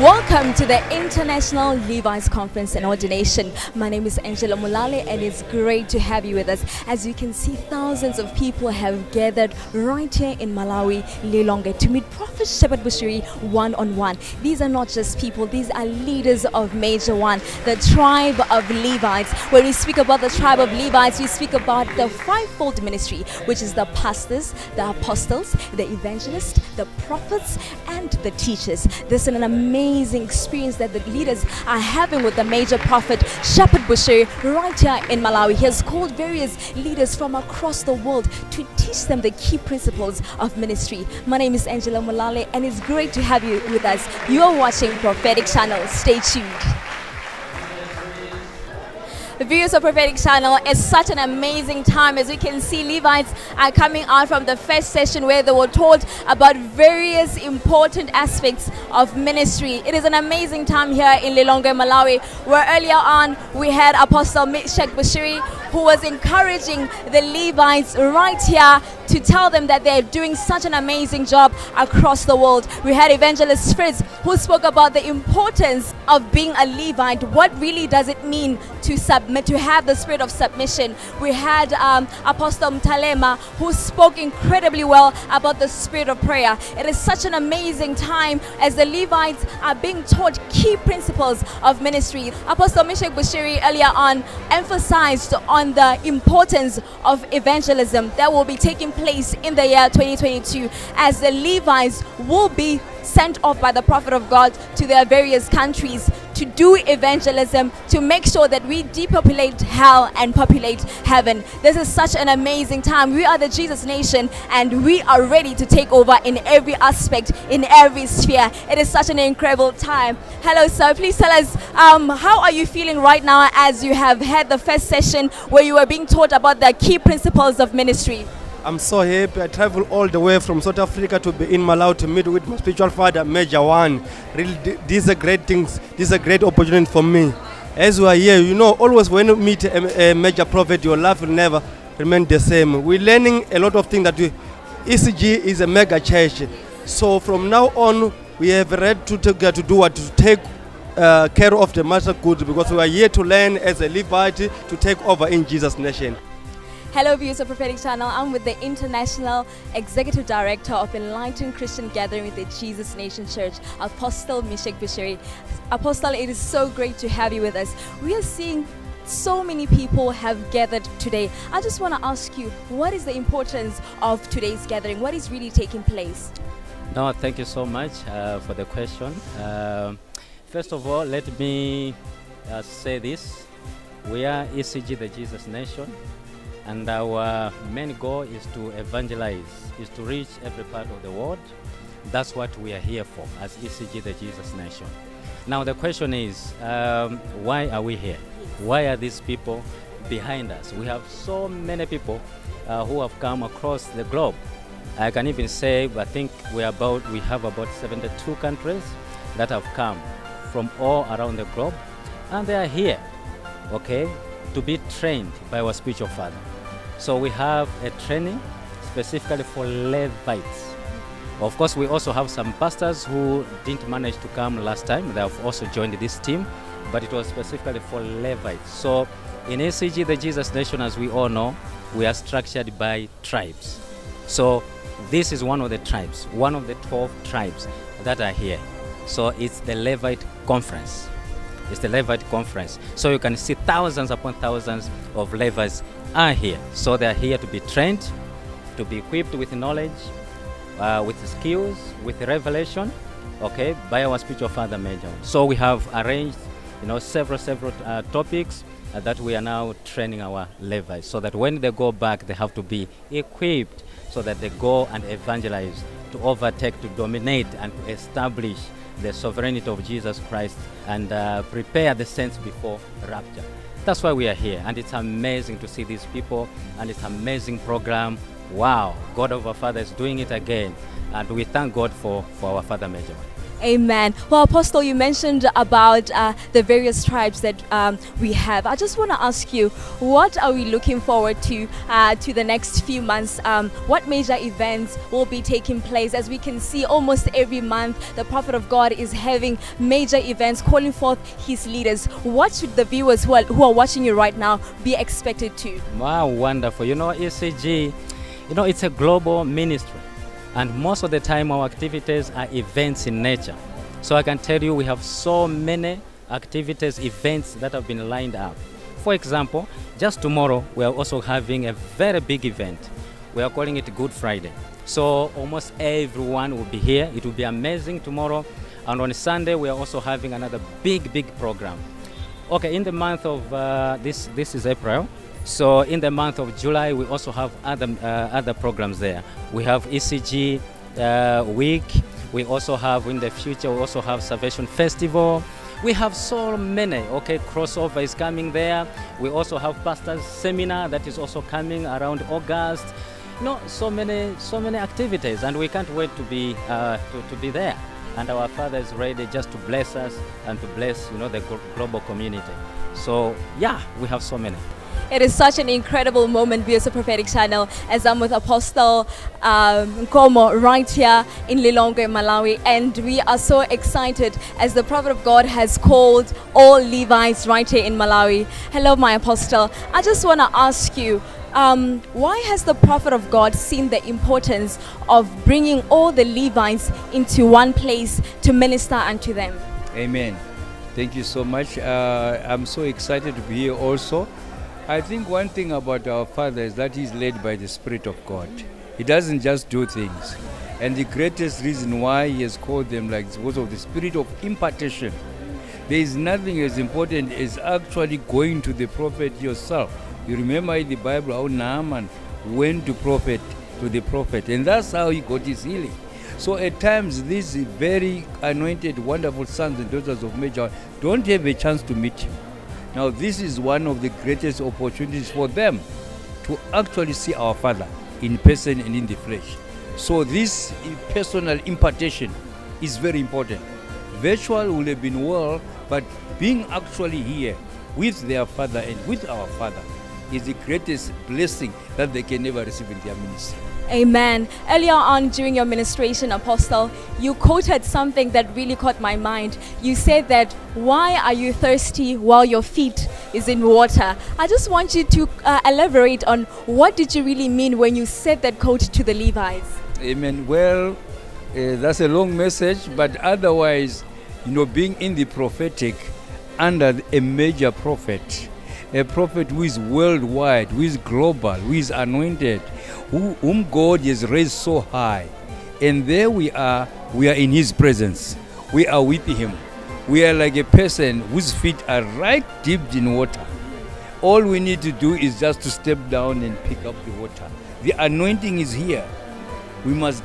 Welcome to the International Levi's Conference and Ordination. My name is Angela Mulale and it's great to have you with us. As you can see, thousands of people have gathered right here in Malawi, Lilongwe to meet Prophet Shepherd Bushiri one on one. These are not just people, these are leaders of Major One, the tribe of Levites. When we speak about the tribe of Levites, we speak about the fivefold ministry, which is the pastors, the apostles, the evangelists, the prophets, and the teachers. This is an amazing experience that the leaders are having with the major prophet Shepherd Bushiri right here in Malawi. He has called various leaders from across the world to teach them the key principles of ministry. My name is Angela Mulale, and it's great to have you with us. You are watching Prophetic Channel. Stay tuned. The viewers of Prophetic Channel is such an amazing time. As we can see, Levites are coming out from the first session where they were taught about various important aspects of ministry. It is an amazing time here in Lilongwe, Malawi, where earlier on we had Apostle Sheikh Bushiri who was encouraging the Levites right here to tell them that they're doing such an amazing job across the world. We had Evangelist Fritz who spoke about the importance of being a Levite. What really does it mean to submit, to have the spirit of submission? We had um, Apostle Mtalema who spoke incredibly well about the spirit of prayer. It is such an amazing time as the Levites are being taught key principles of ministry. Apostle Meshach Bushiri earlier on emphasized on the importance of evangelism that will be taking place in the year 2022 as the Levites will be sent off by the prophet of God to their various countries to do evangelism to make sure that we depopulate hell and populate heaven. This is such an amazing time. We are the Jesus nation and we are ready to take over in every aspect, in every sphere. It is such an incredible time. Hello, sir. Please tell us um, how are you feeling right now as you have had the first session where you were being taught about the key principles of ministry? I'm so happy. I traveled all the way from South Africa to be in Malawi to meet with my spiritual father, Major One. Really, these are great things. These are great opportunities for me. As we are here, you know, always when you meet a, a major prophet, your life will never remain the same. We're learning a lot of things that we, ECG is a mega church. So from now on, we have read to, take, to do what? To take uh, care of the master goods because we are here to learn as a Levite to take over in Jesus' nation. Hello, viewers of Prophetic Channel. I'm with the International Executive Director of Enlightened Christian Gathering with the Jesus Nation Church, Apostle Meshach Bushiri. Apostle, it is so great to have you with us. We are seeing so many people have gathered today. I just want to ask you, what is the importance of today's gathering? What is really taking place? No, thank you so much uh, for the question. Um first of all, let me uh, say this. We are ECG, the Jesus Nation, and our main goal is to evangelize, is to reach every part of the world. That's what we are here for as ECG, the Jesus Nation. Now, the question is um, why are we here? Why are these people behind us? We have so many people uh, who have come across the globe. I can even say, I think we, about, we have about 72 countries that have come from all around the globe, and they are here, okay, to be trained by our spiritual father. So we have a training specifically for Levites. Of course, we also have some pastors who didn't manage to come last time. They have also joined this team, but it was specifically for Levites. So in ECG, the Jesus Nation, as we all know, we are structured by tribes. So this is one of the tribes, one of the 12 tribes that are here. So it's the Levite Conference. It's the Levite Conference. So you can see thousands upon thousands of Levites are here. So they are here to be trained, to be equipped with knowledge, uh, with skills, with revelation, okay, by our spiritual father Major. So we have arranged, you know, several, several uh, topics uh, that we are now training our Levites so that when they go back, they have to be equipped so that they go and evangelize, to overtake, to dominate, and to establish the sovereignty of Jesus Christ and uh, prepare the saints before rapture. That's why we are here, and it's amazing to see these people, and it's amazing program. Wow, God our Father is doing it again, and we thank God for, for our Father Major. Amen. Well, Apostle, you mentioned about uh, the various tribes that um, we have. I just want to ask you, what are we looking forward to uh, to the next few months? Um, what major events will be taking place? As we can see, almost every month, the Prophet of God is having major events, calling forth his leaders. What should the viewers who are, who are watching you right now be expected to? Wow, wonderful. You know, ECG, you know, it's a global ministry. And most of the time, our activities are events in nature. So I can tell you, we have so many activities, events that have been lined up. For example, just tomorrow, we are also having a very big event. We are calling it Good Friday. So almost everyone will be here. It will be amazing tomorrow. And on Sunday, we are also having another big, big program. Okay, in the month of uh, this, this is April. So in the month of July, we also have other uh, other programs there. We have ECG uh, week. We also have in the future. We also have Salvation Festival. We have so many. Okay, crossover is coming there. We also have pastors seminar that is also coming around August. No, so many so many activities, and we can't wait to be uh, to, to be there. And our Father is ready just to bless us and to bless you know the global community. So yeah, we have so many. It is such an incredible moment, Beautiful Prophetic Channel, as I'm with Apostle um, right here in Lilongwe, Malawi. And we are so excited as the Prophet of God has called all Levites right here in Malawi. Hello, my Apostle. I just want to ask you, um, why has the prophet of God seen the importance of bringing all the Levites into one place to minister unto them? Amen. Thank you so much. Uh, I'm so excited to be here also. I think one thing about our Father is that He's led by the Spirit of God. He doesn't just do things. And the greatest reason why He has called them like this was of the spirit of impartation. There is nothing as important as actually going to the prophet yourself. You remember in the Bible how Naaman went to prophet to the prophet, and that's how he got his healing. So at times, these very anointed, wonderful sons and daughters of Major don't have a chance to meet him. Now, this is one of the greatest opportunities for them to actually see our Father in person and in the flesh. So, this personal impartation is very important. Virtual would have been well, but being actually here with their Father and with our Father is the greatest blessing that they can ever receive in their ministry. Amen. Earlier on during your ministration, Apostle, you quoted something that really caught my mind. You said that, Why are you thirsty while your feet is in water? I just want you to uh, elaborate on what did you really mean when you said that quote to the Levites? Amen. Well, uh, that's a long message, but otherwise, you know, being in the prophetic under a major prophet, a prophet who is worldwide, who is global, who is anointed, who, whom God has raised so high. And there we are, we are in His presence. We are with Him. We are like a person whose feet are right dipped in water. All we need to do is just to step down and pick up the water. The anointing is here. We must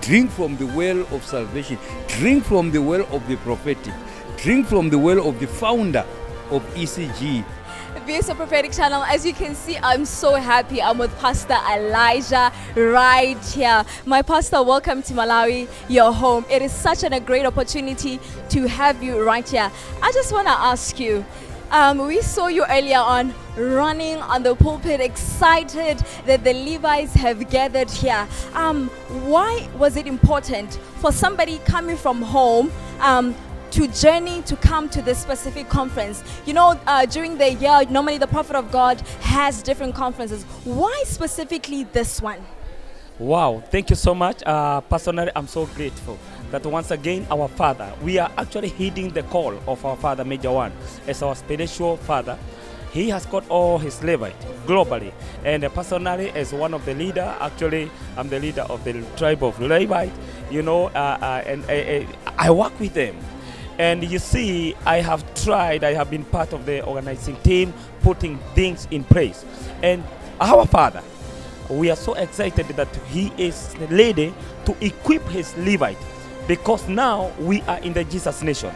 drink from the well of salvation, drink from the well of the prophetic, drink from the well of the founder of ECG, Views of Prophetic Channel, as you can see, I'm so happy. I'm with Pastor Elijah right here. My pastor, welcome to Malawi, your home. It is such an, a great opportunity to have you right here. I just want to ask you. Um, we saw you earlier on running on the pulpit, excited that the Levites have gathered here. Um, why was it important for somebody coming from home um, to journey to come to this specific conference. You know, uh, during the year, normally the Prophet of God has different conferences. Why specifically this one? Wow, thank you so much. Uh, personally, I'm so grateful that once again, our Father, we are actually heeding the call of our Father, Major One, as our spiritual Father. He has got all his Levite globally, and personally, as one of the leader, actually, I'm the leader of the tribe of Levite. You know, uh, uh, and uh, uh, I work with them. And you see, I have tried, I have been part of the organizing team, putting things in place. And our Father, we are so excited that He is ready to equip His Levite because now we are in the Jesus nation.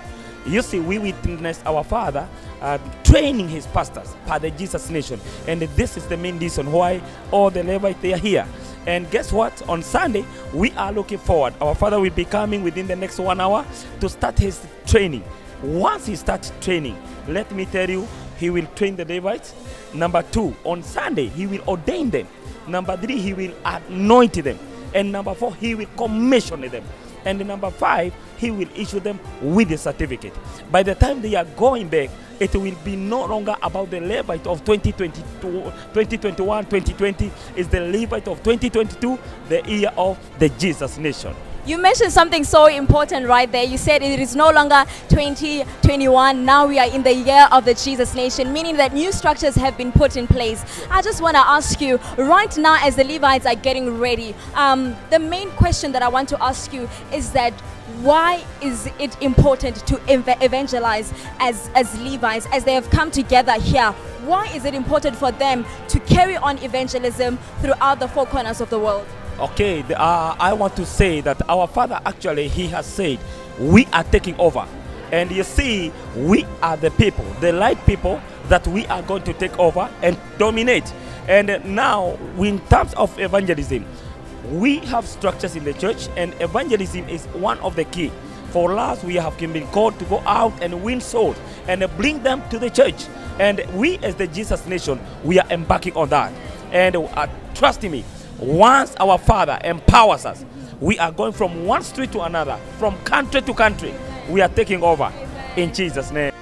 You see, we witnessed our Father uh, training His pastors by the Jesus nation. And this is the main reason why all the Levites they are here. And guess what? On Sunday, we are looking forward. Our father will be coming within the next one hour to start his training. Once he starts training, let me tell you, he will train the Levites. Number two, on Sunday, he will ordain them. Number three, he will anoint them. And number four, he will commission them. And number five, he will issue them with a certificate. By the time they are going back, it will be no longer about the Levite of 2022, 2021, 2020. It's the Levite of 2022, the year of the Jesus nation. You mentioned something so important right there. You said it is no longer 2021. Now we are in the year of the Jesus nation, meaning that new structures have been put in place. I just want to ask you right now, as the Levites are getting ready, um, the main question that I want to ask you is that why is it important to evangelize as, as Levites, as they have come together here? Why is it important for them to carry on evangelism throughout the four corners of the world? Okay, the, uh, I want to say that our father actually he has said we are taking over, and you see we are the people, the light people that we are going to take over and dominate. And now, in terms of evangelism, we have structures in the church, and evangelism is one of the key. For us, we have been called to go out and win souls and bring them to the church. And we, as the Jesus Nation, we are embarking on that. And uh, trust me, once our Father empowers us, we are going from one street to another, from country to country. We are taking over in Jesus' name.